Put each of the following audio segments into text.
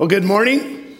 Well, good morning.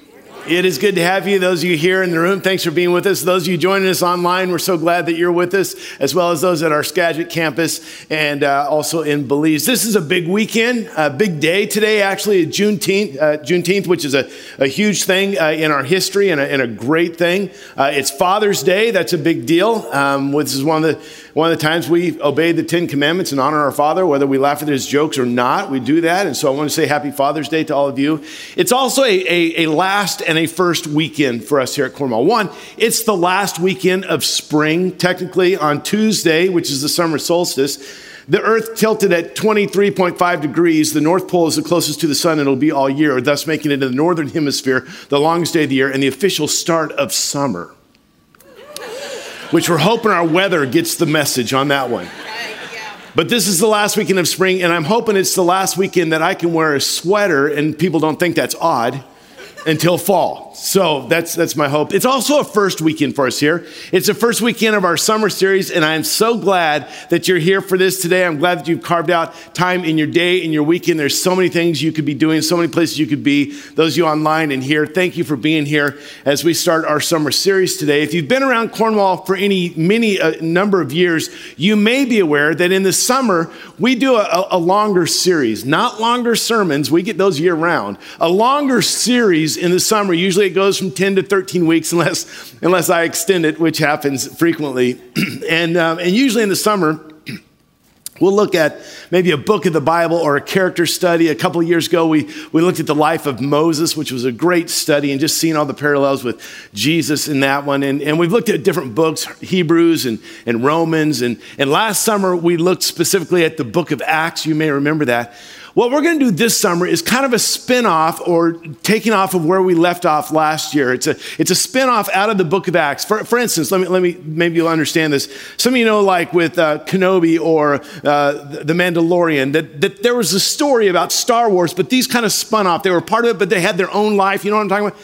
It is good to have you. Those of you here in the room, thanks for being with us. Those of you joining us online, we're so glad that you're with us, as well as those at our Skagit campus and uh, also in Belize. This is a big weekend, a big day today, actually, Juneteenth, uh, Juneteenth which is a, a huge thing uh, in our history and a, and a great thing. Uh, it's Father's Day. That's a big deal. Um, this is one of the one of the times we obey the Ten Commandments and honor our Father, whether we laugh at his jokes or not, we do that. And so I want to say Happy Father's Day to all of you. It's also a, a, a last and a first weekend for us here at Cornwall. One, it's the last weekend of spring, technically on Tuesday, which is the summer solstice. The Earth tilted at 23.5 degrees. The North Pole is the closest to the sun, and it'll be all year, thus making it in the Northern Hemisphere the longest day of the year and the official start of summer which we're hoping our weather gets the message on that one. But this is the last weekend of spring, and I'm hoping it's the last weekend that I can wear a sweater and people don't think that's odd until fall. So that's that's my hope. It's also a first weekend for us here. It's the first weekend of our summer series, and I'm so glad that you're here for this today. I'm glad that you've carved out time in your day, in your weekend. There's so many things you could be doing, so many places you could be. Those of you online and here, thank you for being here as we start our summer series today. If you've been around Cornwall for any many uh, number of years, you may be aware that in the summer we do a, a longer series, not longer sermons. We get those year round. A longer series in the summer, usually it goes from 10 to 13 weeks unless, unless I extend it, which happens frequently. and, um, and usually in the summer, We'll look at maybe a book of the Bible or a character study. A couple of years ago, we, we looked at the life of Moses, which was a great study, and just seeing all the parallels with Jesus in that one. And, and we've looked at different books, Hebrews and, and Romans. And, and last summer, we looked specifically at the book of Acts. You may remember that. What we're going to do this summer is kind of a spin-off or taking off of where we left off last year. It's a, it's a spin-off out of the book of Acts. For, for instance, let me, let me, maybe you'll understand this. Some of you know, like with uh, Kenobi or uh, The Mandalorian, that, that there was a story about Star Wars, but these kind of spun off. They were part of it, but they had their own life. You know what I'm talking about?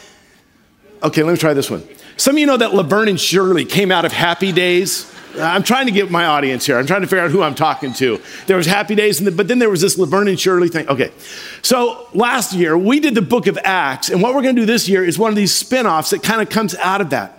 Okay, let me try this one. Some of you know that Laverne and Shirley came out of Happy Days. I'm trying to get my audience here. I'm trying to figure out who I'm talking to. There was Happy Days, the, but then there was this Laverne and Shirley thing. Okay, so last year we did the Book of Acts, and what we're going to do this year is one of these spin-offs that kind of comes out of that.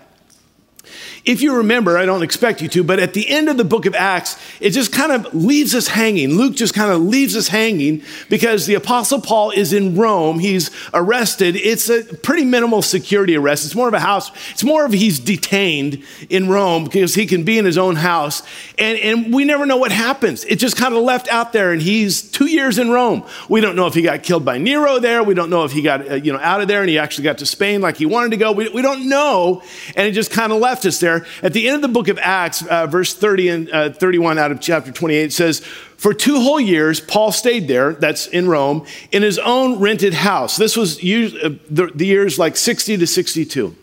If you remember, I don't expect you to, but at the end of the book of Acts, it just kind of leaves us hanging. Luke just kind of leaves us hanging because the Apostle Paul is in Rome. He's arrested. It's a pretty minimal security arrest. It's more of a house, it's more of he's detained in Rome because he can be in his own house. And, and we never know what happens. It just kind of left out there, and he's two years in Rome. We don't know if he got killed by Nero there. We don't know if he got uh, you know out of there and he actually got to Spain like he wanted to go. We, we don't know. And it just kind of left us there there. At the end of the book of Acts, uh, verse 30 and uh, 31 out of chapter 28 says, For two whole years, Paul stayed there, that's in Rome, in his own rented house. This was uh, the, the years like 60 to 62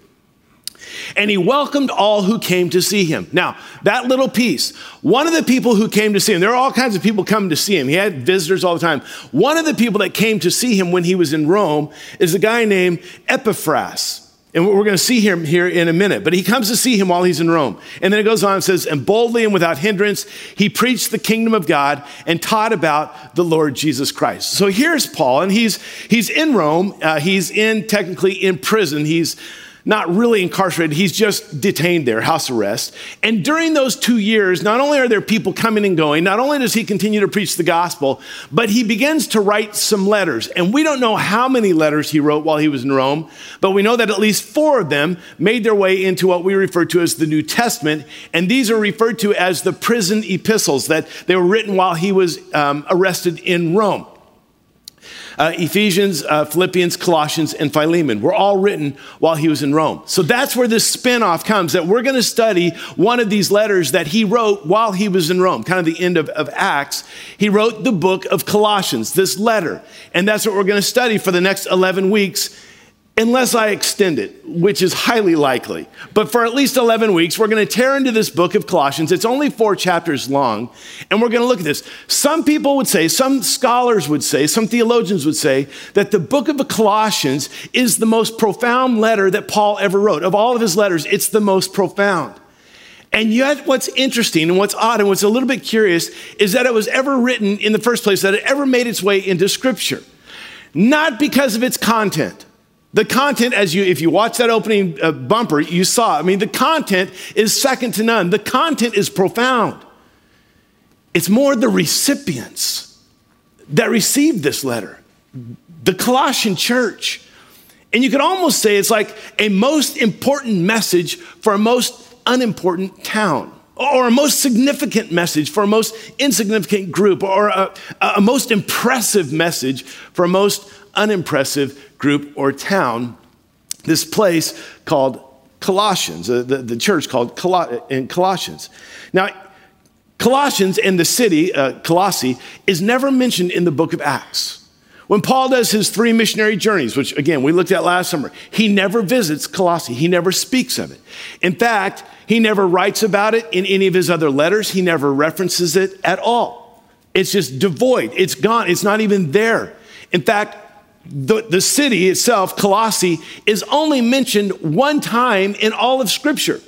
and he welcomed all who came to see him. Now, that little piece, one of the people who came to see him, there are all kinds of people coming to see him. He had visitors all the time. One of the people that came to see him when he was in Rome is a guy named Epaphras. And we're going to see him here in a minute. But he comes to see him while he's in Rome. And then it goes on and says, And boldly and without hindrance, he preached the kingdom of God and taught about the Lord Jesus Christ. So here's Paul, and he's, he's in Rome. Uh, he's in, technically, in prison. He's not really incarcerated, he's just detained there, house arrest. And during those two years, not only are there people coming and going, not only does he continue to preach the gospel, but he begins to write some letters. And we don't know how many letters he wrote while he was in Rome, but we know that at least four of them made their way into what we refer to as the New Testament. And these are referred to as the prison epistles, that they were written while he was um, arrested in Rome uh, Ephesians, uh, Philippians, Colossians, and Philemon were all written while he was in Rome. So that's where this spinoff comes that we're going to study one of these letters that he wrote while he was in Rome, kind of the end of, of Acts. He wrote the book of Colossians, this letter. And that's what we're going to study for the next 11 weeks unless I extend it, which is highly likely. But for at least 11 weeks, we're going to tear into this book of Colossians. It's only four chapters long, and we're going to look at this. Some people would say, some scholars would say, some theologians would say that the book of the Colossians is the most profound letter that Paul ever wrote. Of all of his letters, it's the most profound. And yet, what's interesting and what's odd and what's a little bit curious is that it was ever written in the first place, that it ever made its way into Scripture. Not because of its content, The content, as you, if you watch that opening uh, bumper, you saw. I mean, the content is second to none. The content is profound. It's more the recipients that received this letter, the Colossian church. And you could almost say it's like a most important message for a most unimportant town, or a most significant message for a most insignificant group, or a, a most impressive message for a most unimpressive group or town, this place called Colossians, uh, the, the church called in Colossians. Now, Colossians and the city, uh, Colossae, is never mentioned in the book of Acts. When Paul does his three missionary journeys, which again we looked at last summer, he never visits Colossae. He never speaks of it. In fact, he never writes about it in any of his other letters. He never references it at all. It's just devoid. It's gone. It's not even there. In fact, the, the city itself, Colossae, is only mentioned one time in all of Scripture.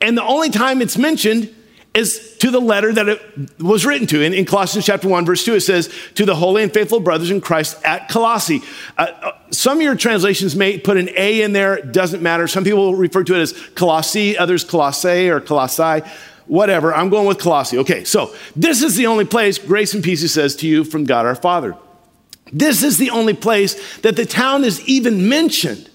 And the only time it's mentioned is to the letter that it was written to. In, in Colossians chapter 1, verse 2, it says, To the holy and faithful brothers in Christ at Colossae. Uh, uh, some of your translations may put an A in there, doesn't matter. Some people refer to it as Colossae, others Colossae or Colossae. Whatever, I'm going with Colossae. Okay, so this is the only place grace and peace he says to you from God our Father. This is the only place that the town is even mentioned,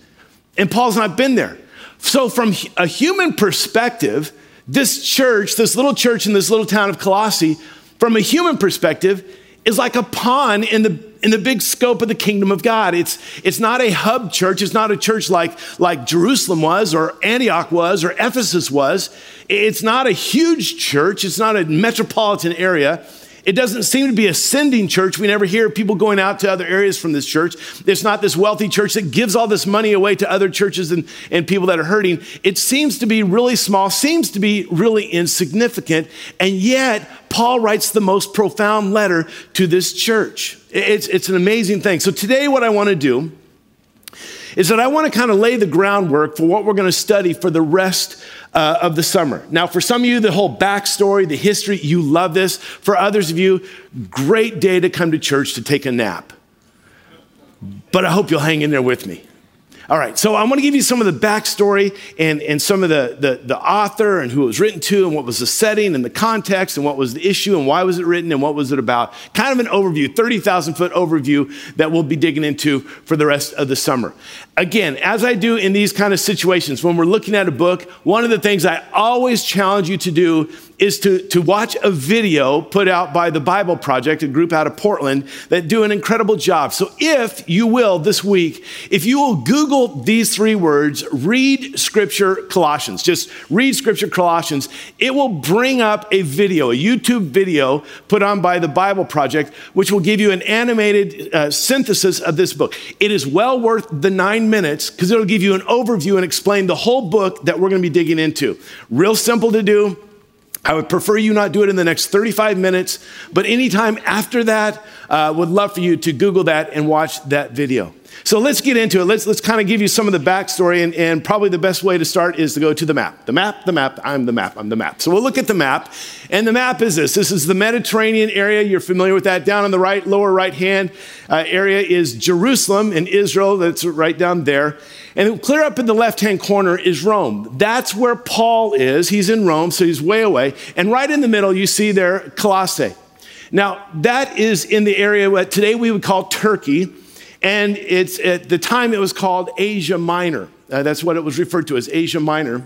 and Paul's not been there. So, from a human perspective, this church, this little church in this little town of Colossae, from a human perspective, is like a pawn in the in the big scope of the kingdom of God. It's, it's not a hub church. It's not a church like, like Jerusalem was, or Antioch was, or Ephesus was. It's not a huge church. It's not a metropolitan area. It doesn't seem to be a sending church. We never hear people going out to other areas from this church. It's not this wealthy church that gives all this money away to other churches and, and people that are hurting. It seems to be really small, seems to be really insignificant. And yet, Paul writes the most profound letter to this church. It's, it's an amazing thing. So, today, what I want to do is that I want to kind of lay the groundwork for what we're going to study for the rest uh, of the summer. Now, for some of you, the whole backstory, the history, you love this. For others of you, great day to come to church to take a nap. But I hope you'll hang in there with me. All right, so I want to give you some of the backstory and, and some of the, the, the, author and who it was written to and what was the setting and the context and what was the issue and why was it written and what was it about. Kind of an overview, 30,000 foot overview that we'll be digging into for the rest of the summer. Again, as I do in these kind of situations, when we're looking at a book, one of the things I always challenge you to do is to, to watch a video put out by the Bible Project, a group out of Portland that do an incredible job. So if you will this week, if you will Google these three words, read scripture Colossians, just read scripture Colossians, it will bring up a video, a YouTube video put on by the Bible Project, which will give you an animated uh, synthesis of this book. It is well worth the nine minutes because it'll give you an overview and explain the whole book that we're going to be digging into. Real simple to do I would prefer you not do it in the next 35 minutes, but anytime after that, uh, would love for you to Google that and watch that video. So let's get into it. Let's, let's kind of give you some of the backstory, and, and probably the best way to start is to go to the map. The map, the map, I'm the map, I'm the map. So we'll look at the map, and the map is this. This is the Mediterranean area. You're familiar with that. Down on the right, lower right hand uh, area is Jerusalem in Israel. That's right down there. And clear up in the left hand corner is Rome. That's where Paul is. He's in Rome, so he's way away. And right in the middle, you see there Colossae. Now, that is in the area what today we would call Turkey. And it's at the time it was called Asia Minor. Uh, that's what it was referred to as Asia Minor.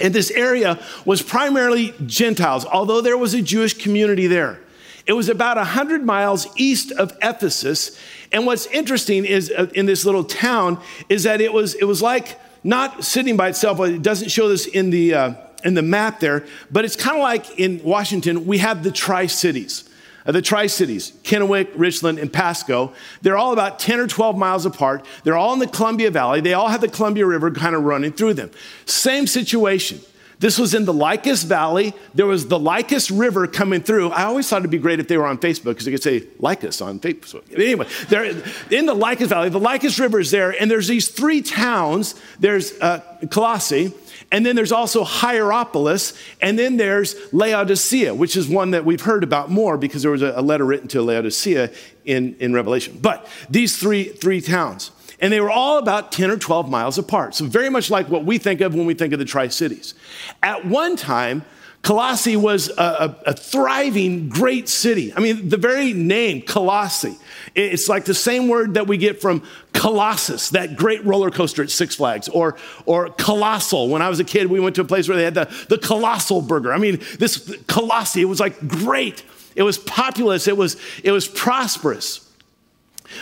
And this area was primarily Gentiles, although there was a Jewish community there. It was about 100 miles east of Ephesus. And what's interesting is uh, in this little town is that it was, it was like not sitting by itself. It doesn't show this in the, uh, in the map there, but it's kind of like in Washington, we have the Tri Cities. Uh, the Tri Cities, Kennewick, Richland, and Pasco, they're all about 10 or 12 miles apart. They're all in the Columbia Valley. They all have the Columbia River kind of running through them. Same situation. This was in the Lycus Valley. There was the Lycus River coming through. I always thought it'd be great if they were on Facebook because they could say Lycus on Facebook. Anyway, they're in the Lycus Valley. The Lycus River is there, and there's these three towns. There's uh, Colossae, and then there's also Hierapolis, and then there's Laodicea, which is one that we've heard about more because there was a, letter written to Laodicea in, in Revelation. But these three, three towns. And they were all about 10 or 12 miles apart. So, very much like what we think of when we think of the Tri Cities. At one time, Colossae was a, a, a, thriving, great city. I mean, the very name, Colossae, it's like the same word that we get from Colossus, that great roller coaster at Six Flags, or, or Colossal. When I was a kid, we went to a place where they had the, the Colossal burger. I mean, this Colossae, it was like great. It was populous, it was, it was prosperous.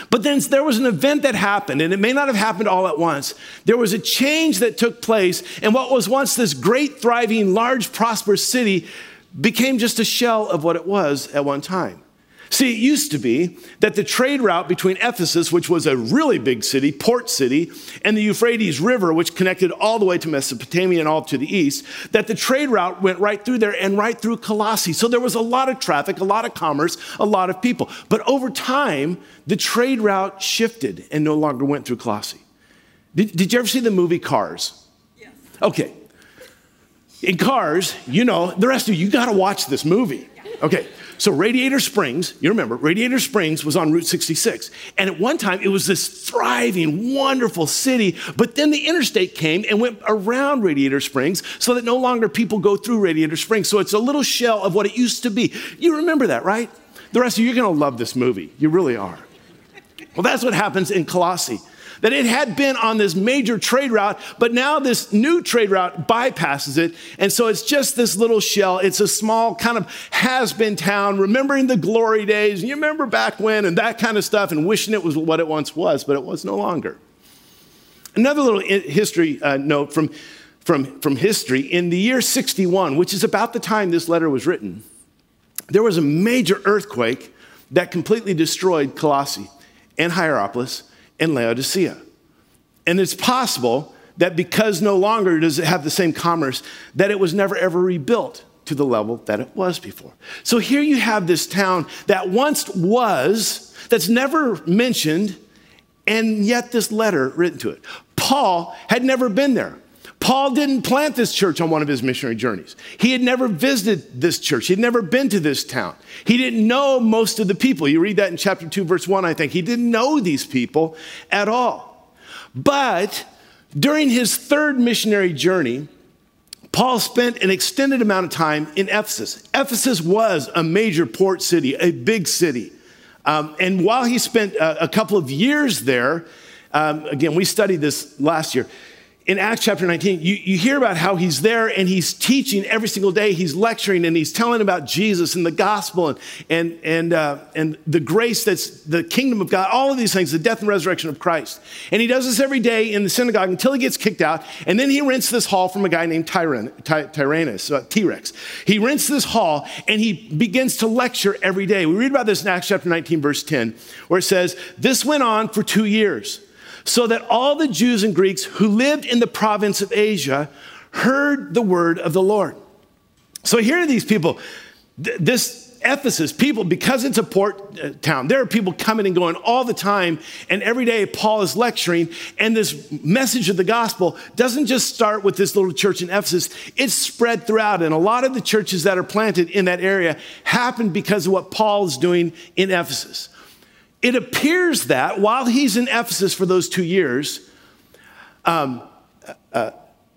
But then there was an event that happened, and it may not have happened all at once. There was a change that took place, and what was once this great, thriving, large, prosperous city became just a shell of what it was at one time. See, it used to be that the trade route between Ephesus, which was a really big city, port city, and the Euphrates River, which connected all the way to Mesopotamia and all to the east, that the trade route went right through there and right through Colossae. So there was a lot of traffic, a lot of commerce, a lot of people. But over time, the trade route shifted and no longer went through Colossae. Did, did you ever see the movie Cars? Yes. Okay. In Cars, you know, the rest of you, you got to watch this movie. Okay. So Radiator Springs, you remember, Radiator Springs was on Route 66. And at one time, it was this thriving, wonderful city. But then the interstate came and went around Radiator Springs so that no longer people go through Radiator Springs. So it's a little shell of what it used to be. You remember that, right? The rest of you, you're going to love this movie. You really are. Well, that's what happens in Colossae that it had been on this major trade route, but now this new trade route bypasses it. And so it's just this little shell. It's a small kind of has been town, remembering the glory days. You remember back when and that kind of stuff, and wishing it was what it once was, but it was no longer. Another little history uh, note from, from, from history in the year 61, which is about the time this letter was written, there was a major earthquake that completely destroyed Colossae and Hierapolis and Laodicea. And it's possible that because no longer does it have the same commerce, that it was never ever rebuilt to the level that it was before. So here you have this town that once was, that's never mentioned, and yet this letter written to it. Paul had never been there. Paul didn't plant this church on one of his missionary journeys. He had never visited this church. He'd never been to this town. He didn't know most of the people. You read that in chapter 2, verse 1, I think. He didn't know these people at all. But during his third missionary journey, Paul spent an extended amount of time in Ephesus. Ephesus was a major port city, a big city. Um, and while he spent a, a, couple of years there, um, again, we studied this last year in Acts chapter 19, you, you hear about how he's there and he's teaching every single day. He's lecturing and he's telling about Jesus and the gospel and, and, and, uh, and the grace that's the kingdom of God, all of these things, the death and resurrection of Christ. And he does this every day in the synagogue until he gets kicked out. And then he rents this hall from a guy named Tyran, Ty, Tyrannus, uh, T Rex. He rents this hall and he begins to lecture every day. We read about this in Acts chapter 19, verse 10, where it says, This went on for two years so that all the Jews and Greeks who lived in the province of Asia heard the word of the Lord. So here are these people. This Ephesus, people, because it's a port uh, town, there are people coming and going all the time. And every day Paul is lecturing. And this message of the gospel doesn't just start with this little church in Ephesus, it's spread throughout. And a lot of the churches that are planted in that area happened because of what Paul is doing in Ephesus. It appears that while he's in Ephesus for those two years, um, uh,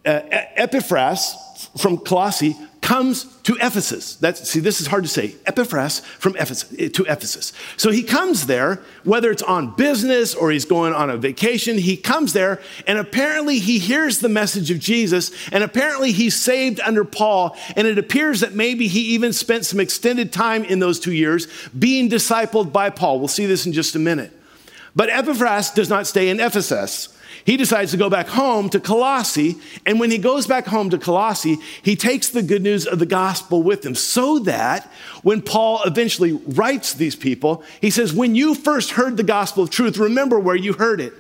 uh, Epaphras from Colossae comes to Ephesus. That's, see, this is hard to say. Epiphras from Ephesus eh, to Ephesus. So he comes there, whether it's on business or he's going on a vacation, he comes there and apparently he hears the message of Jesus and apparently he's saved under Paul. And it appears that maybe he even spent some extended time in those two years being discipled by Paul. We'll see this in just a minute. But Epaphras does not stay in Ephesus he decides to go back home to Colossae. And when he goes back home to Colossae, he takes the good news of the gospel with him so that when Paul eventually writes these people, he says, When you first heard the gospel of truth, remember where you heard it.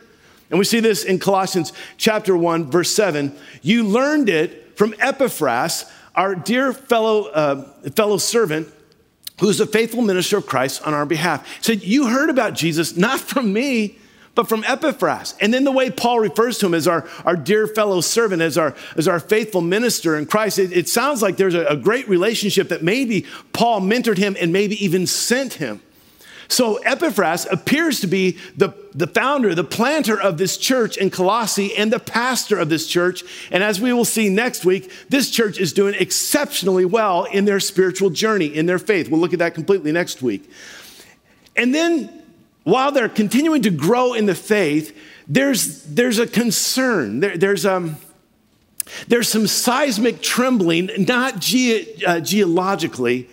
And we see this in Colossians chapter 1, verse 7. You learned it from Epaphras, our dear fellow, uh, fellow servant, who's a faithful minister of Christ on our behalf. He said, You heard about Jesus, not from me but from Epaphras. And then the way Paul refers to him as our, our dear fellow servant, as our, as our faithful minister in Christ, it, it sounds like there's a, a great relationship that maybe Paul mentored him and maybe even sent him. So Epaphras appears to be the, the founder, the planter of this church in Colossae and the pastor of this church. And as we will see next week, this church is doing exceptionally well in their spiritual journey, in their faith. We'll look at that completely next week. And then while they're continuing to grow in the faith, there's, there's a concern. There, there's, um, there's some seismic trembling, not ge- uh, geologically,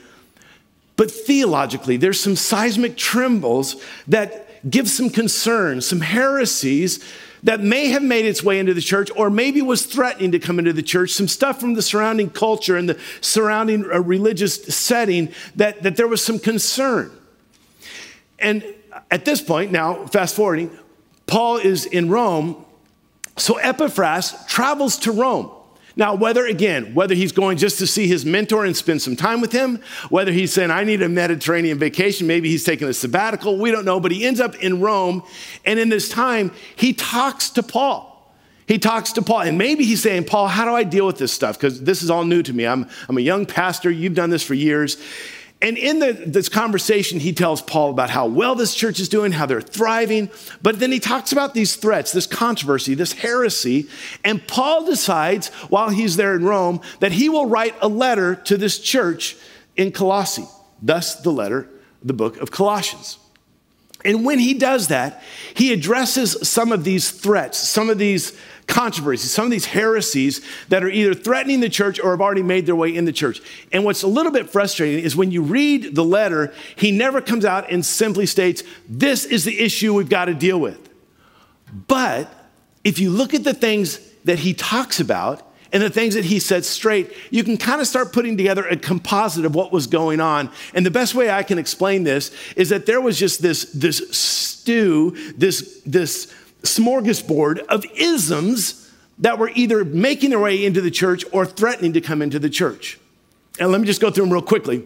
but theologically, there's some seismic trembles that give some concern, some heresies that may have made its way into the church or maybe was threatening to come into the church, some stuff from the surrounding culture and the surrounding uh, religious setting that, that there was some concern. And at this point, now, fast forwarding, Paul is in Rome, so Epaphras travels to Rome. Now, whether again, whether he's going just to see his mentor and spend some time with him, whether he's saying, I need a Mediterranean vacation, maybe he's taking a sabbatical, we don't know, but he ends up in Rome. And in this time, he talks to Paul. He talks to Paul, and maybe he's saying, Paul, how do I deal with this stuff? Because this is all new to me. I'm, I'm a young pastor, you've done this for years. And in the, this conversation, he tells Paul about how well this church is doing, how they're thriving. But then he talks about these threats, this controversy, this heresy. And Paul decides, while he's there in Rome, that he will write a letter to this church in Colossae. Thus, the letter, the book of Colossians. And when he does that, he addresses some of these threats, some of these controversies, some of these heresies that are either threatening the church or have already made their way in the church. And what's a little bit frustrating is when you read the letter, he never comes out and simply states, This is the issue we've got to deal with. But if you look at the things that he talks about, and the things that he said straight, you can kind of start putting together a composite of what was going on. And the best way I can explain this is that there was just this, this stew, this, this smorgasbord of isms that were either making their way into the church or threatening to come into the church. And let me just go through them real quickly.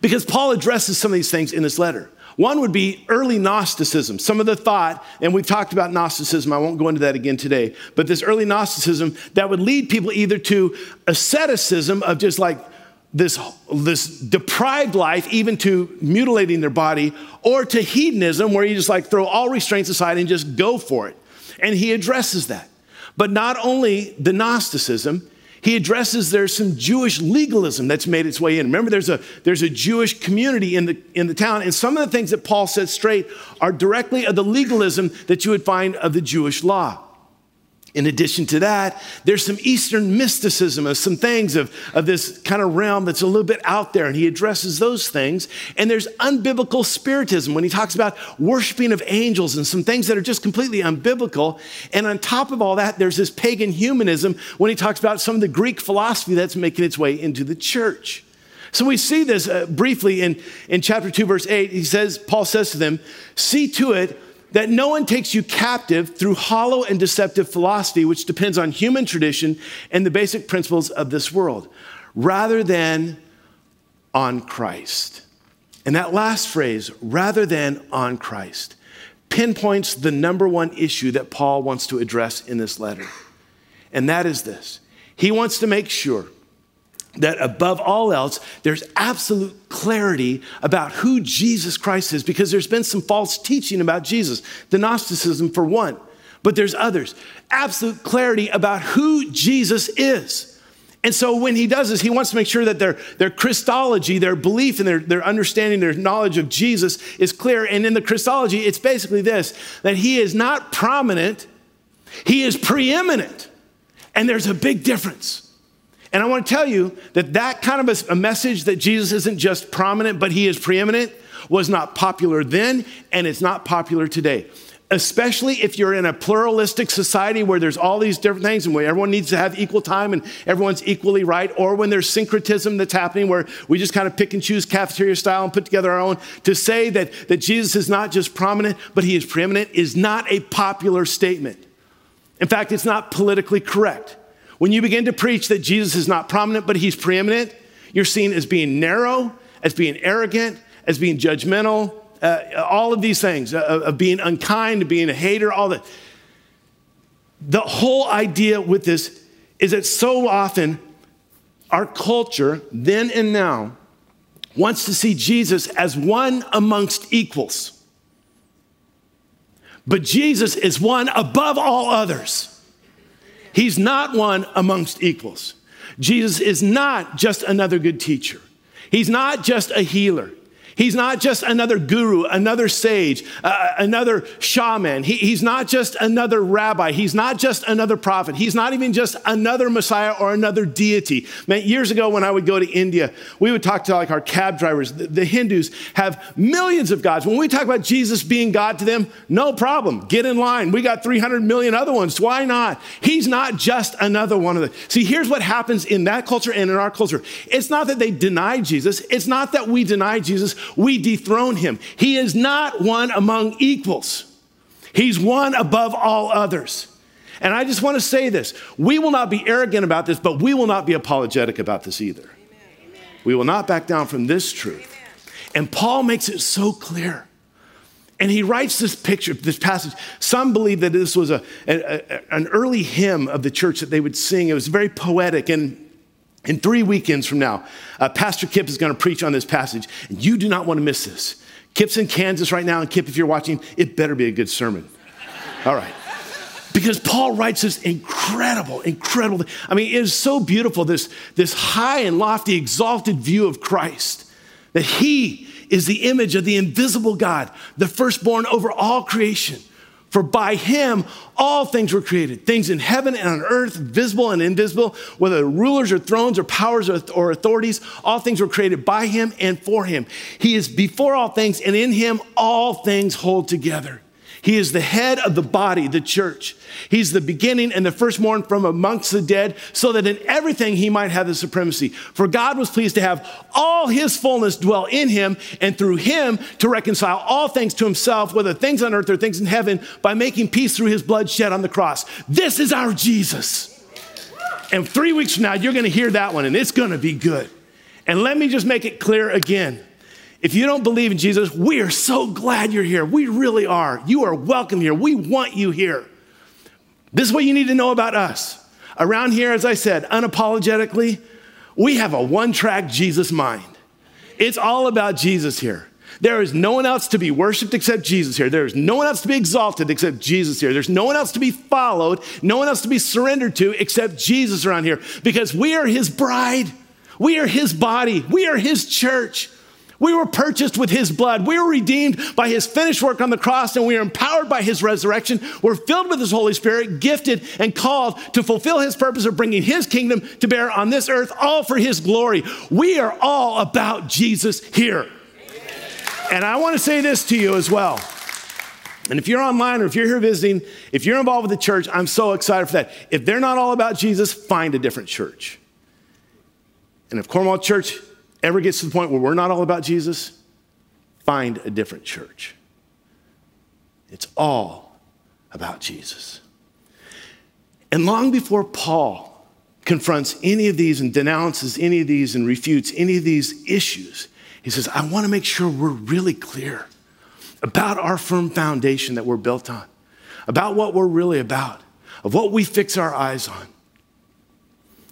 Because Paul addresses some of these things in this letter. One would be early Gnosticism, some of the thought, and we've talked about Gnosticism, I won't go into that again today, but this early Gnosticism that would lead people either to asceticism of just like this, this deprived life, even to mutilating their body, or to hedonism, where you just like throw all restraints aside and just go for it. And he addresses that. But not only the Gnosticism, he addresses there's some Jewish legalism that's made its way in. Remember, there's a, there's a Jewish community in the, in the town, and some of the things that Paul said straight are directly of the legalism that you would find of the Jewish law. In addition to that, there's some Eastern mysticism of some things of, of this kind of realm that's a little bit out there, and he addresses those things. And there's unbiblical spiritism when he talks about worshiping of angels and some things that are just completely unbiblical. And on top of all that, there's this pagan humanism when he talks about some of the Greek philosophy that's making its way into the church. So we see this uh, briefly in, in chapter 2, verse 8. He says, Paul says to them, See to it that no one takes you captive through hollow and deceptive philosophy, which depends on human tradition and the basic principles of this world, rather than on Christ. And that last phrase, rather than on Christ, pinpoints the number one issue that Paul wants to address in this letter. And that is this he wants to make sure that above all else, there's absolute clarity about who Jesus Christ is because there's been some false teaching about Jesus, the Gnosticism for one, but there's others. Absolute clarity about who Jesus is. And so when he does this, he wants to make sure that their, their Christology, their belief and their, their understanding, their knowledge of Jesus is clear. And in the Christology, it's basically this that he is not prominent, he is preeminent. And there's a big difference. And I want to tell you that that kind of a, message that Jesus isn't just prominent, but he is preeminent was not popular then, and it's not popular today. Especially if you're in a pluralistic society where there's all these different things and where everyone needs to have equal time and everyone's equally right, or when there's syncretism that's happening where we just kind of pick and choose cafeteria style and put together our own. To say that, that Jesus is not just prominent, but he is preeminent is not a popular statement. In fact, it's not politically correct. When you begin to preach that Jesus is not prominent, but he's preeminent, you're seen as being narrow, as being arrogant, as being judgmental, uh, all of these things, uh, of being unkind, being a hater, all that. The whole idea with this is that so often our culture, then and now, wants to see Jesus as one amongst equals. But Jesus is one above all others. He's not one amongst equals. Jesus is not just another good teacher. He's not just a healer. He's not just another guru, another sage, uh, another shaman. He, he's not just another rabbi. He's not just another prophet. He's not even just another Messiah or another deity. Man, years ago, when I would go to India, we would talk to like our cab drivers. The, the Hindus have millions of gods. When we talk about Jesus being God to them, no problem. Get in line. We got 300 million other ones. Why not? He's not just another one of them. See, here's what happens in that culture and in our culture. It's not that they deny Jesus. It's not that we deny Jesus we dethrone him. He is not one among equals, he's one above all others. And I just want to say this we will not be arrogant about this, but we will not be apologetic about this either. Amen. We will not back down from this truth. Amen. And Paul makes it so clear. And he writes this picture, this passage. Some believe that this was a, a, a, an early hymn of the church that they would sing. It was very poetic. And in three weekends from now, uh, Pastor Kip is going to preach on this passage, and you do not want to miss this. Kip's in Kansas right now, and Kip, if you're watching, it better be a good sermon. All right. Because Paul writes this incredible, incredible. I mean, it is so beautiful, this, this high and lofty, exalted view of Christ, that he is the image of the invisible God, the firstborn over all creation. For by him all things were created, things in heaven and on earth, visible and invisible, whether rulers or thrones or powers or authorities, all things were created by him and for him. He is before all things, and in him all things hold together. He is the head of the body, the church. He's the beginning and the firstborn from amongst the dead, so that in everything he might have the supremacy. For God was pleased to have all his fullness dwell in him, and through him to reconcile all things to himself, whether things on earth or things in heaven, by making peace through his blood shed on the cross. This is our Jesus. And three weeks from now, you're going to hear that one, and it's going to be good. And let me just make it clear again. If you don't believe in Jesus, we are so glad you're here. We really are. You are welcome here. We want you here. This is what you need to know about us. Around here, as I said, unapologetically, we have a one track Jesus mind. It's all about Jesus here. There is no one else to be worshiped except Jesus here. There is no one else to be exalted except Jesus here. There's no one else to be followed, no one else to be surrendered to except Jesus around here because we are his bride. We are his body. We are his church. We were purchased with his blood. We were redeemed by his finished work on the cross, and we are empowered by his resurrection. We're filled with his Holy Spirit, gifted and called to fulfill his purpose of bringing his kingdom to bear on this earth, all for his glory. We are all about Jesus here. And I want to say this to you as well. And if you're online or if you're here visiting, if you're involved with the church, I'm so excited for that. If they're not all about Jesus, find a different church. And if Cornwall Church ever gets to the point where we're not all about Jesus, find a different church. It's all about Jesus. And long before Paul confronts any of these and denounces any of these and refutes any of these issues, he says, I want to make sure we're really clear about our firm foundation that we're built on, about what we're really about, of what we fix our eyes on.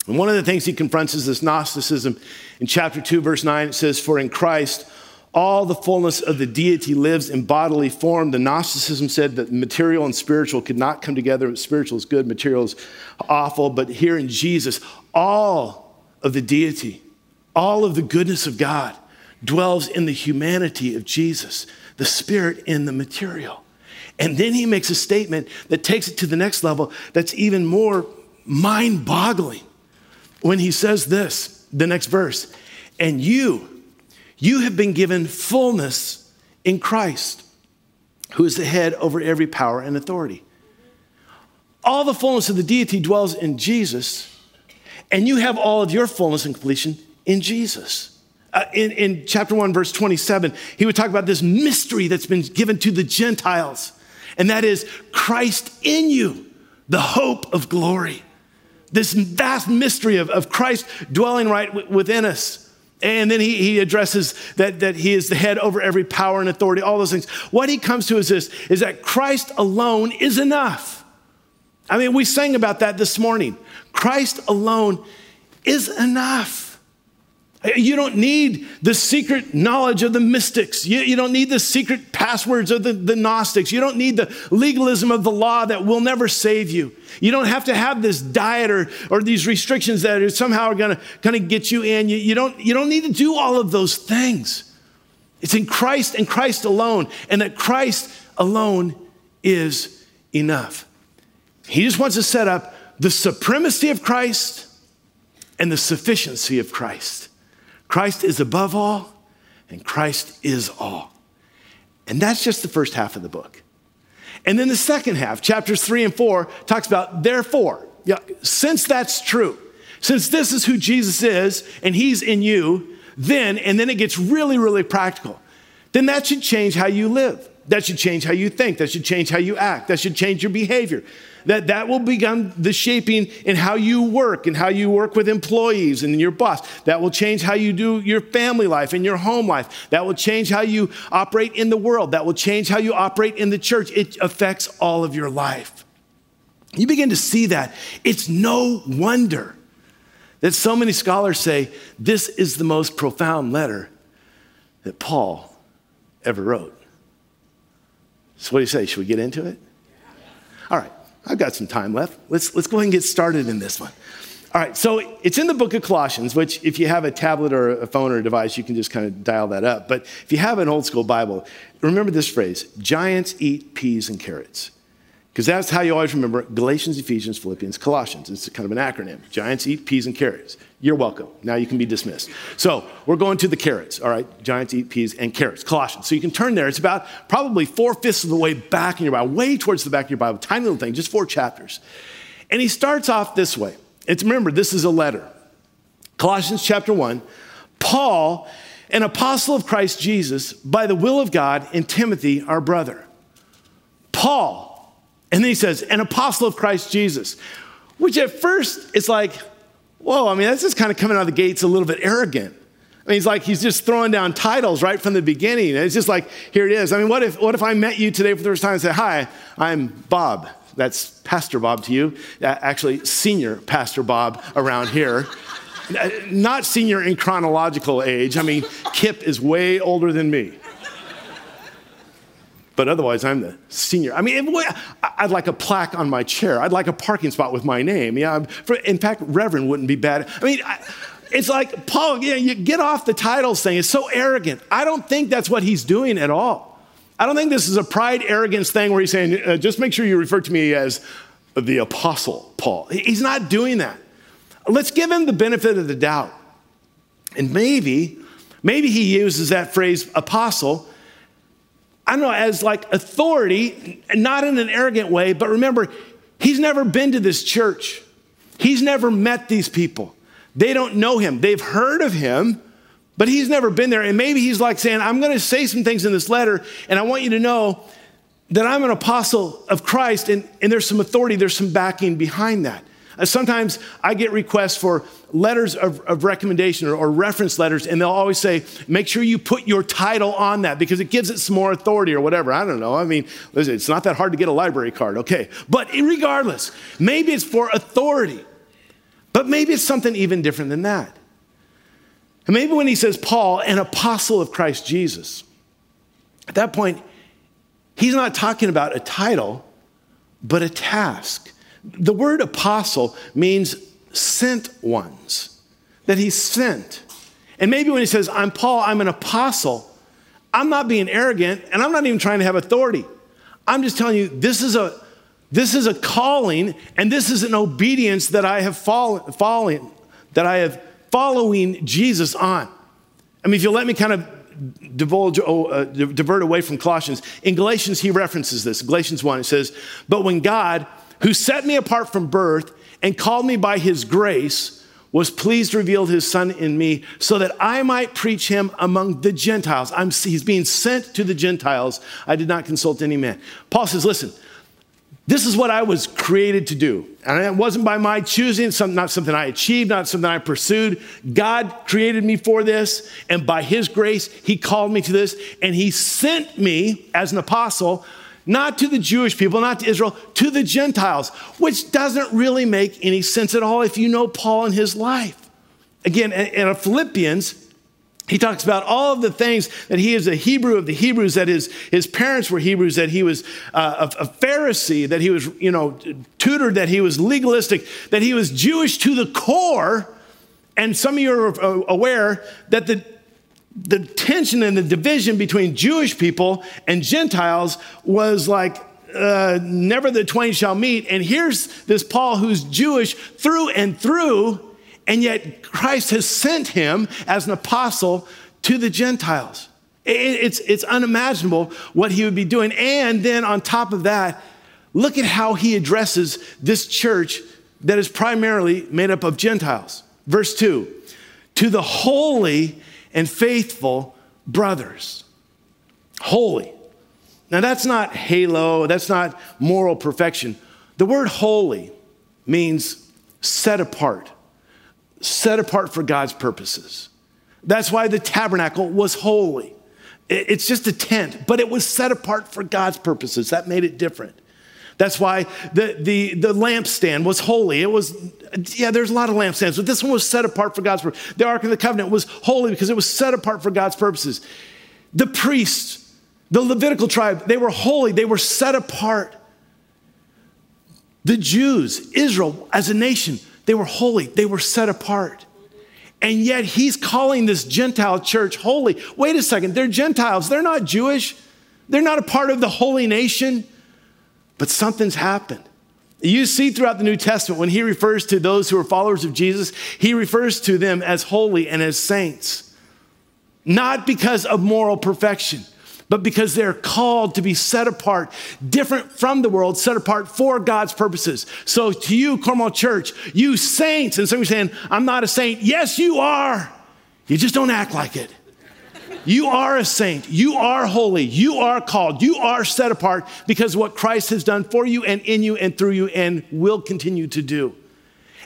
And one of the things he confronts is this Gnosticism. In chapter 2, verse 9, it says, For in Christ, all the fullness of the deity lives in bodily form. The Gnosticism said that material and spiritual could not come together. Spiritual is good, material is awful. But here in Jesus, all of the deity, all of the goodness of God dwells in the humanity of Jesus, the spirit in the material. And then he makes a statement that takes it to the next level that's even more mind boggling when he says this, the next verse, and you, you have been given fullness in Christ, who is the head over every power and authority. All the fullness of the deity dwells in Jesus, and you have all of your fullness and completion in Jesus. Uh, in, in chapter 1, verse 27, he would talk about this mystery that's been given to the Gentiles, and that is Christ in you, the hope of glory this vast mystery of, of Christ dwelling right w- within us. And then he, he addresses that, that he is the head over every power and authority, all those things. What he comes to is this is that Christ alone is enough. I mean, we sang about that this morning. Christ alone is enough. You don't need the secret knowledge of the mystics. You, you, don't need the secret passwords of the, the Gnostics. You don't need the legalism of the law that will never save you. You don't have to have this diet or, or these restrictions that are somehow are going to kind of get you in. You, you, don't, you don't need to do all of those things. It's in Christ and Christ alone, and that Christ alone is enough. He just wants to set up the supremacy of Christ and the sufficiency of Christ. Christ is above all, and Christ is all. And that's just the first half of the book. And then the second half, chapters three and four, talks about therefore. Yeah, since that's true, since this is who Jesus is and he's in you, then, and then it gets really, really practical, then that should change how you live. That should change how you think. That should change how you act. That should change your behavior. That that will begin the shaping in how you work and how you work with employees and your boss. That will change how you do your family life and your home life. That will change how you operate in the world. That will change how you operate in the church. It affects all of your life. You begin to see that. It's no wonder that so many scholars say this is the most profound letter that Paul ever wrote. So, what do you say? Should we get into it? All right, I've got some time left. Let's, let's go ahead and get started in this one. All right, so it's in the book of Colossians, which, if you have a tablet or a phone or a device, you can just kind of dial that up. But if you have an old school Bible, remember this phrase giants eat peas and carrots. Because that's how you always remember Galatians, Ephesians, Philippians, Colossians. It's kind of an acronym. Giants eat peas and carrots. You're welcome. Now you can be dismissed. So we're going to the carrots, all right? Giants eat peas and carrots, Colossians. So you can turn there. It's about probably four fifths of the way back in your Bible, way towards the back of your Bible, tiny little thing, just four chapters. And he starts off this way. It's remember, this is a letter. Colossians chapter 1. Paul, an apostle of Christ Jesus, by the will of God, and Timothy, our brother. Paul, and then he says, an apostle of Christ Jesus, which at first it's like, whoa, I mean, that's just kind of coming out of the gates a little bit arrogant. I mean, he's like, he's just throwing down titles right from the beginning. And it's just like, here it is. I mean, what if, what if I met you today for the first time and said, hi, I'm Bob. That's Pastor Bob to you. Uh, actually, senior Pastor Bob around here. Not senior in chronological age. I mean, Kip is way older than me but otherwise I'm the senior. I mean, I'd like a plaque on my chair. I'd like a parking spot with my name. Yeah, in fact, Reverend wouldn't be bad. I mean, it's like Paul. Know, you get off the titles thing. It's so arrogant. I don't think that's what he's doing at all. I don't think this is a pride arrogance thing where he's saying, uh, just make sure you refer to me as the apostle Paul. He's not doing that. Let's give him the benefit of the doubt. And maybe, maybe he uses that phrase apostle I know, as like authority, not in an arrogant way, but remember, he's never been to this church. He's never met these people. They don't know him. They've heard of him, but he's never been there. And maybe he's like saying, I'm going to say some things in this letter, and I want you to know that I'm an apostle of Christ, and, and there's some authority, there's some backing behind that. Uh, sometimes I get requests for letters of, of recommendation or, or, reference letters, and they'll always say, make sure you put your title on that because it gives it some more authority or whatever. I don't know. I mean, listen, it's not that hard to get a library card, okay? But regardless, maybe it's for authority, but maybe it's something even different than that. And maybe when he says Paul, an apostle of Christ Jesus, at that point, he's not talking about a title, but a task. The word apostle means sent ones, that he's sent. And maybe when he says, I'm Paul, I'm an apostle, I'm not being arrogant and I'm not even trying to have authority. I'm just telling you, this is a, this is a calling and this is an obedience that I have fallen, fallen that I have following Jesus on. I mean, if you'll let me kind of divulge, oh, uh, divert away from Colossians, in Galatians, he references this. Galatians 1, it says, But when God, who set me apart from birth and called me by his grace, was pleased to reveal his son in me so that I might preach him among the Gentiles. I'm, he's being sent to the Gentiles. I did not consult any man. Paul says, listen, this is what I was created to do. And it wasn't by my choosing, not something I achieved, not something I pursued. God created me for this, and by His grace, He called me to this, and He sent me as an apostle not to the Jewish people, not to Israel, to the Gentiles, which doesn't really make any sense at all if you know Paul and his life. again, in Philippians, he talks about all of the things that he is a Hebrew of the Hebrews, that his, his parents were Hebrews, that he was uh, a, a, Pharisee, that he was, you know, tutored, that he was legalistic, that he was Jewish to the core. And some of you are aware that the, the tension and the division between Jewish people and Gentiles was like uh, never the twain shall meet. And here's this Paul who's Jewish through and through, and yet Christ has sent him as an apostle to the Gentiles. It's, it's unimaginable what he would be doing. And then on top of that, look at how he addresses this church that is primarily made up of Gentiles. Verse 2 To the holy and faithful brothers. Holy. Now, that's not halo, that's not moral perfection. The word holy means set apart, set apart for God's purposes. That's why the tabernacle was holy. It's just a tent, but it was set apart for God's purposes. That made it different. That's why the, the, the lampstand was holy. It was, yeah, there's a lot of lampstands, but this one was set apart for God's purpose. The Ark of the Covenant was holy because it was set apart for God's purposes. The priests the Levitical tribe, they were holy, they were set apart. The Jews, Israel as a nation, they were holy, they were set apart. And yet he's calling this Gentile church holy. Wait a second, they're Gentiles, they're not Jewish, they're not a part of the holy nation. But something's happened. You see throughout the New Testament, when he refers to those who are followers of Jesus, he refers to them as holy and as saints. Not because of moral perfection, but because they're called to be set apart, different from the world, set apart for God's purposes. So to you, Cornwall Church, you saints, and some of you saying, I'm not a saint. Yes, you are. You just don't act like it. You are a saint. You are holy. You are called. You are set apart because what Christ has done for you and in you and through you and will continue to do.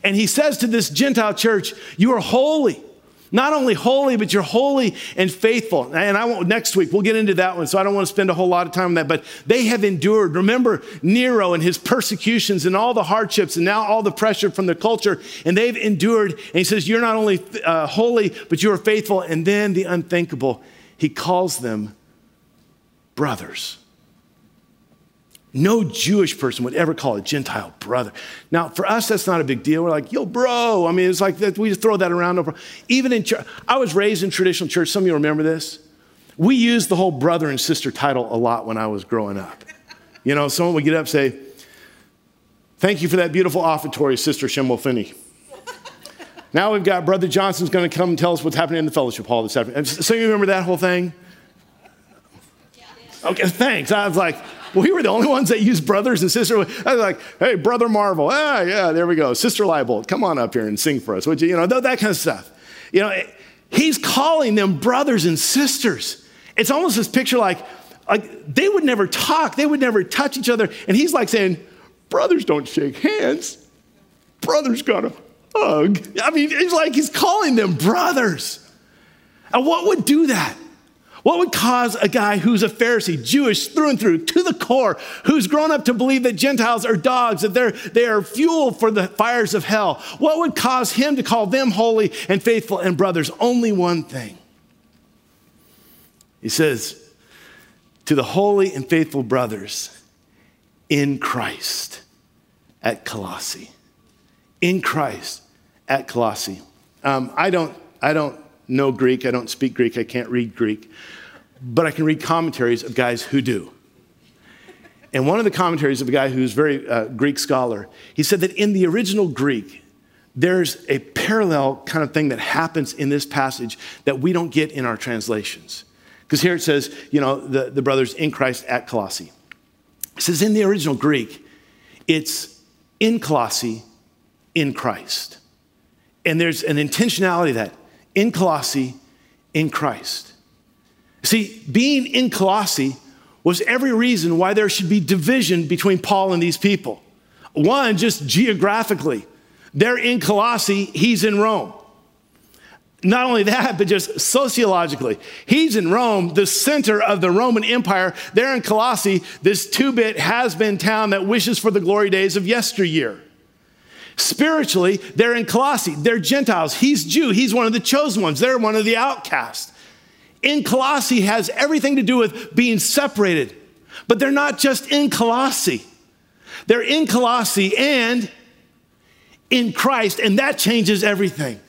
And he says to this Gentile church, You are holy. Not only holy, but you're holy and faithful. And I won't, next week, we'll get into that one, so I don't want to spend a whole lot of time on that. But they have endured. Remember Nero and his persecutions and all the hardships and now all the pressure from the culture. And they've endured. And he says, You're not only uh, holy, but you are faithful. And then the unthinkable, he calls them brothers. No Jewish person would ever call a Gentile brother. Now, for us, that's not a big deal. We're like, yo, bro. I mean, it's like that, we just throw that around. Even in church, I was raised in traditional church. Some of you remember this. We used the whole brother and sister title a lot when I was growing up. You know, someone would get up and say, Thank you for that beautiful offertory, Sister Shemwell Finney. now we've got Brother Johnson's going to come and tell us what's happening in the fellowship hall this afternoon. So you remember that whole thing? Okay, thanks. I was like, we were the only ones that used brothers and sisters. I was like, hey, brother Marvel. Ah, yeah, there we go. Sister Leibold, come on up here and sing for us, would you? You know, that kind of stuff. You know, he's calling them brothers and sisters. It's almost this picture like, like they would never talk, they would never touch each other. And he's like saying, brothers don't shake hands. Brothers gotta hug. I mean, it's like he's calling them brothers. And what would do that? What would cause a guy who's a Pharisee, Jewish through and through, to the core, who's grown up to believe that Gentiles are dogs, that they're, they are fuel for the fires of hell? What would cause him to call them holy and faithful and brothers? Only one thing. He says, To the holy and faithful brothers in Christ at Colossae. In Christ at Colossae. Um, I don't, I don't know Greek. I don't speak Greek. I can't read Greek but I can read commentaries of guys who do. And one of the commentaries of a guy who's a very uh, Greek scholar, he said that in the original Greek, there's a parallel kind of thing that happens in this passage that we don't get in our translations. Because here it says, you know, the, the brothers in Christ at Colossae. It says in the original Greek, it's in Colossae, in Christ. And there's an intentionality that in Colossae, in Christ. See, being in Colossae was every reason why there should be division between Paul and these people. One, just geographically, they're in Colossae, he's in Rome. Not only that, but just sociologically. He's in Rome, the center of the Roman Empire. They're in Colossae, this two bit has been town that wishes for the glory days of yesteryear. Spiritually, they're in Colossae. They're Gentiles. He's Jew. He's one of the chosen ones. They're one of the outcasts. In Colossae has everything to do with being separated. But they're not just in Colossae. They're in Colossae and in Christ, and that changes everything.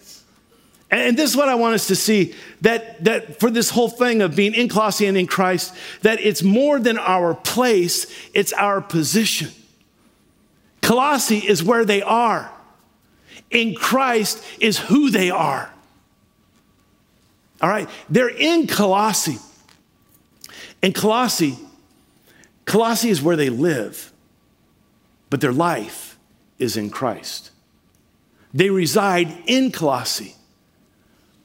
And this is what I want us to see that, that for this whole thing of being in Colossae and in Christ, that it's more than our place, it's our position. Colossae is where they are, in Christ is who they are. All right, they're in Colossae. In Colossae, Colossae is where they live, but their life is in Christ. They reside in Colossae,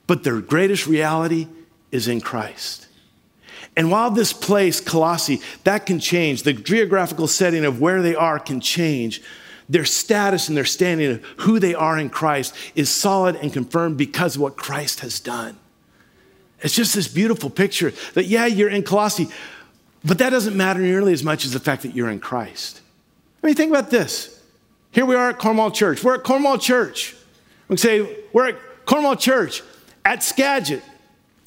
but their greatest reality is in Christ. And while this place, Colossae, that can change, the geographical setting of where they are can change, their status and their standing of who they are in Christ is solid and confirmed because of what Christ has done. It's just this beautiful picture that, yeah, you're in Colossae, but that doesn't matter nearly as much as the fact that you're in Christ. I mean, think about this. Here we are at Cornwall Church. We're at Cornwall Church. We say, we're at Cornwall Church at Skagit,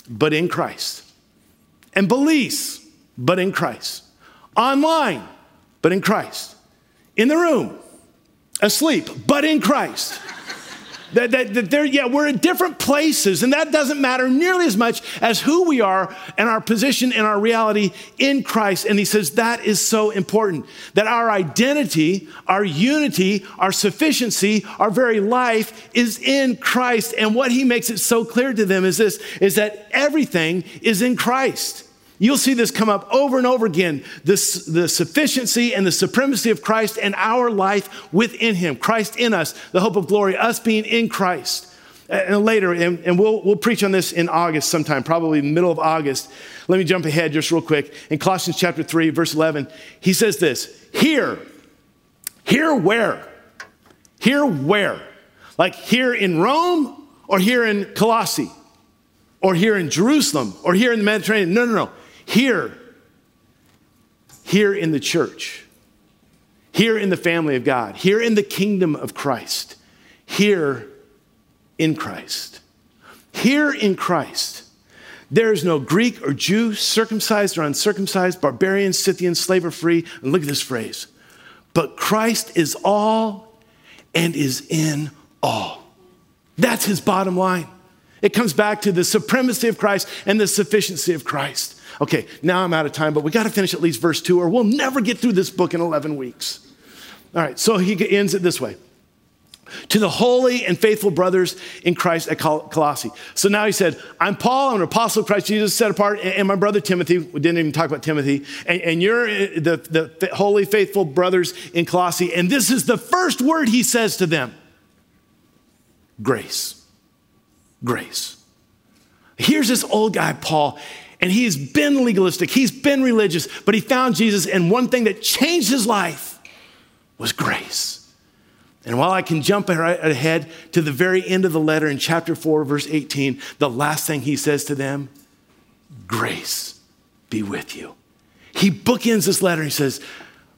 but in Christ. And Belize, but in Christ. Online, but in Christ. In the room, asleep, but in Christ. That, that, that they're, yeah, we're in different places, and that doesn't matter nearly as much as who we are and our position and our reality in Christ. And he says that is so important that our identity, our unity, our sufficiency, our very life is in Christ. And what he makes it so clear to them is this is that everything is in Christ. You'll see this come up over and over again this, the sufficiency and the supremacy of Christ and our life within Him. Christ in us, the hope of glory, us being in Christ. And later, and, and we'll, we'll preach on this in August sometime, probably middle of August. Let me jump ahead just real quick. In Colossians chapter 3, verse 11, he says this Here, here where? Here where? Like here in Rome or here in Colossae? Or here in Jerusalem or here in the Mediterranean? No, no, no here, here in the church, here in the family of God, here in the kingdom of Christ, here in Christ. Here in Christ, there is no Greek or Jew, circumcised or uncircumcised, barbarian, Scythian, slave or free. And look at this phrase. But Christ is all and is in all. That's his bottom line. It comes back to the supremacy of Christ and the sufficiency of Christ. Okay, now I'm out of time, but we got to finish at least verse two, or we'll never get through this book in 11 weeks. All right, so he ends it this way to the holy and faithful brothers in Christ at Colossae. So now he said, I'm Paul, I'm an apostle of Christ Jesus, set apart, and my brother Timothy, we didn't even talk about Timothy, and, and you're uh, the, the holy, faithful brothers in Colossae. And this is the first word he says to them grace. Grace. Here's this old guy, Paul, and he's been legalistic, he's been religious, but he found Jesus, and one thing that changed his life was grace. And while I can jump ahead to the very end of the letter in chapter 4, verse 18, the last thing he says to them grace be with you. He bookends this letter. He says,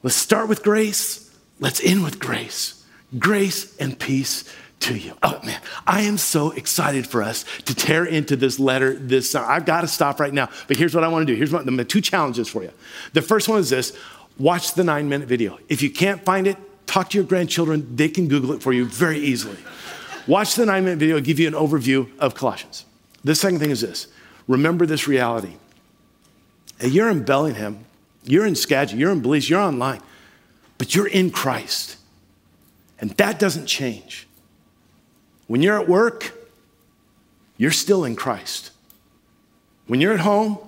Let's start with grace, let's end with grace. Grace and peace to you. Oh man, I am so excited for us to tear into this letter this summer. I've got to stop right now, but here's what I want to do. Here's my, two challenges for you. The first one is this watch the nine minute video. If you can't find it, talk to your grandchildren. They can Google it for you very easily. Watch the nine minute video, give you an overview of Colossians. The second thing is this remember this reality. You're in Bellingham, you're in Skagit, you're in Belize, you're online, but you're in Christ. And that doesn't change. When you're at work, you're still in Christ. When you're at home,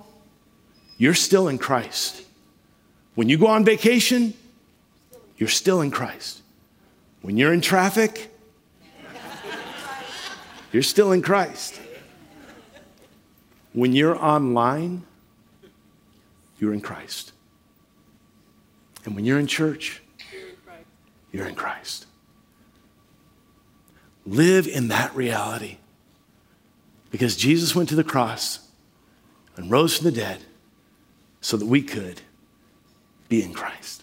you're still in Christ. When you go on vacation, you're still in Christ. When you're in traffic, you're still in Christ. When you're online, you're in Christ. And when you're in church, you're in Christ. Live in that reality. Because Jesus went to the cross and rose from the dead so that we could be in Christ.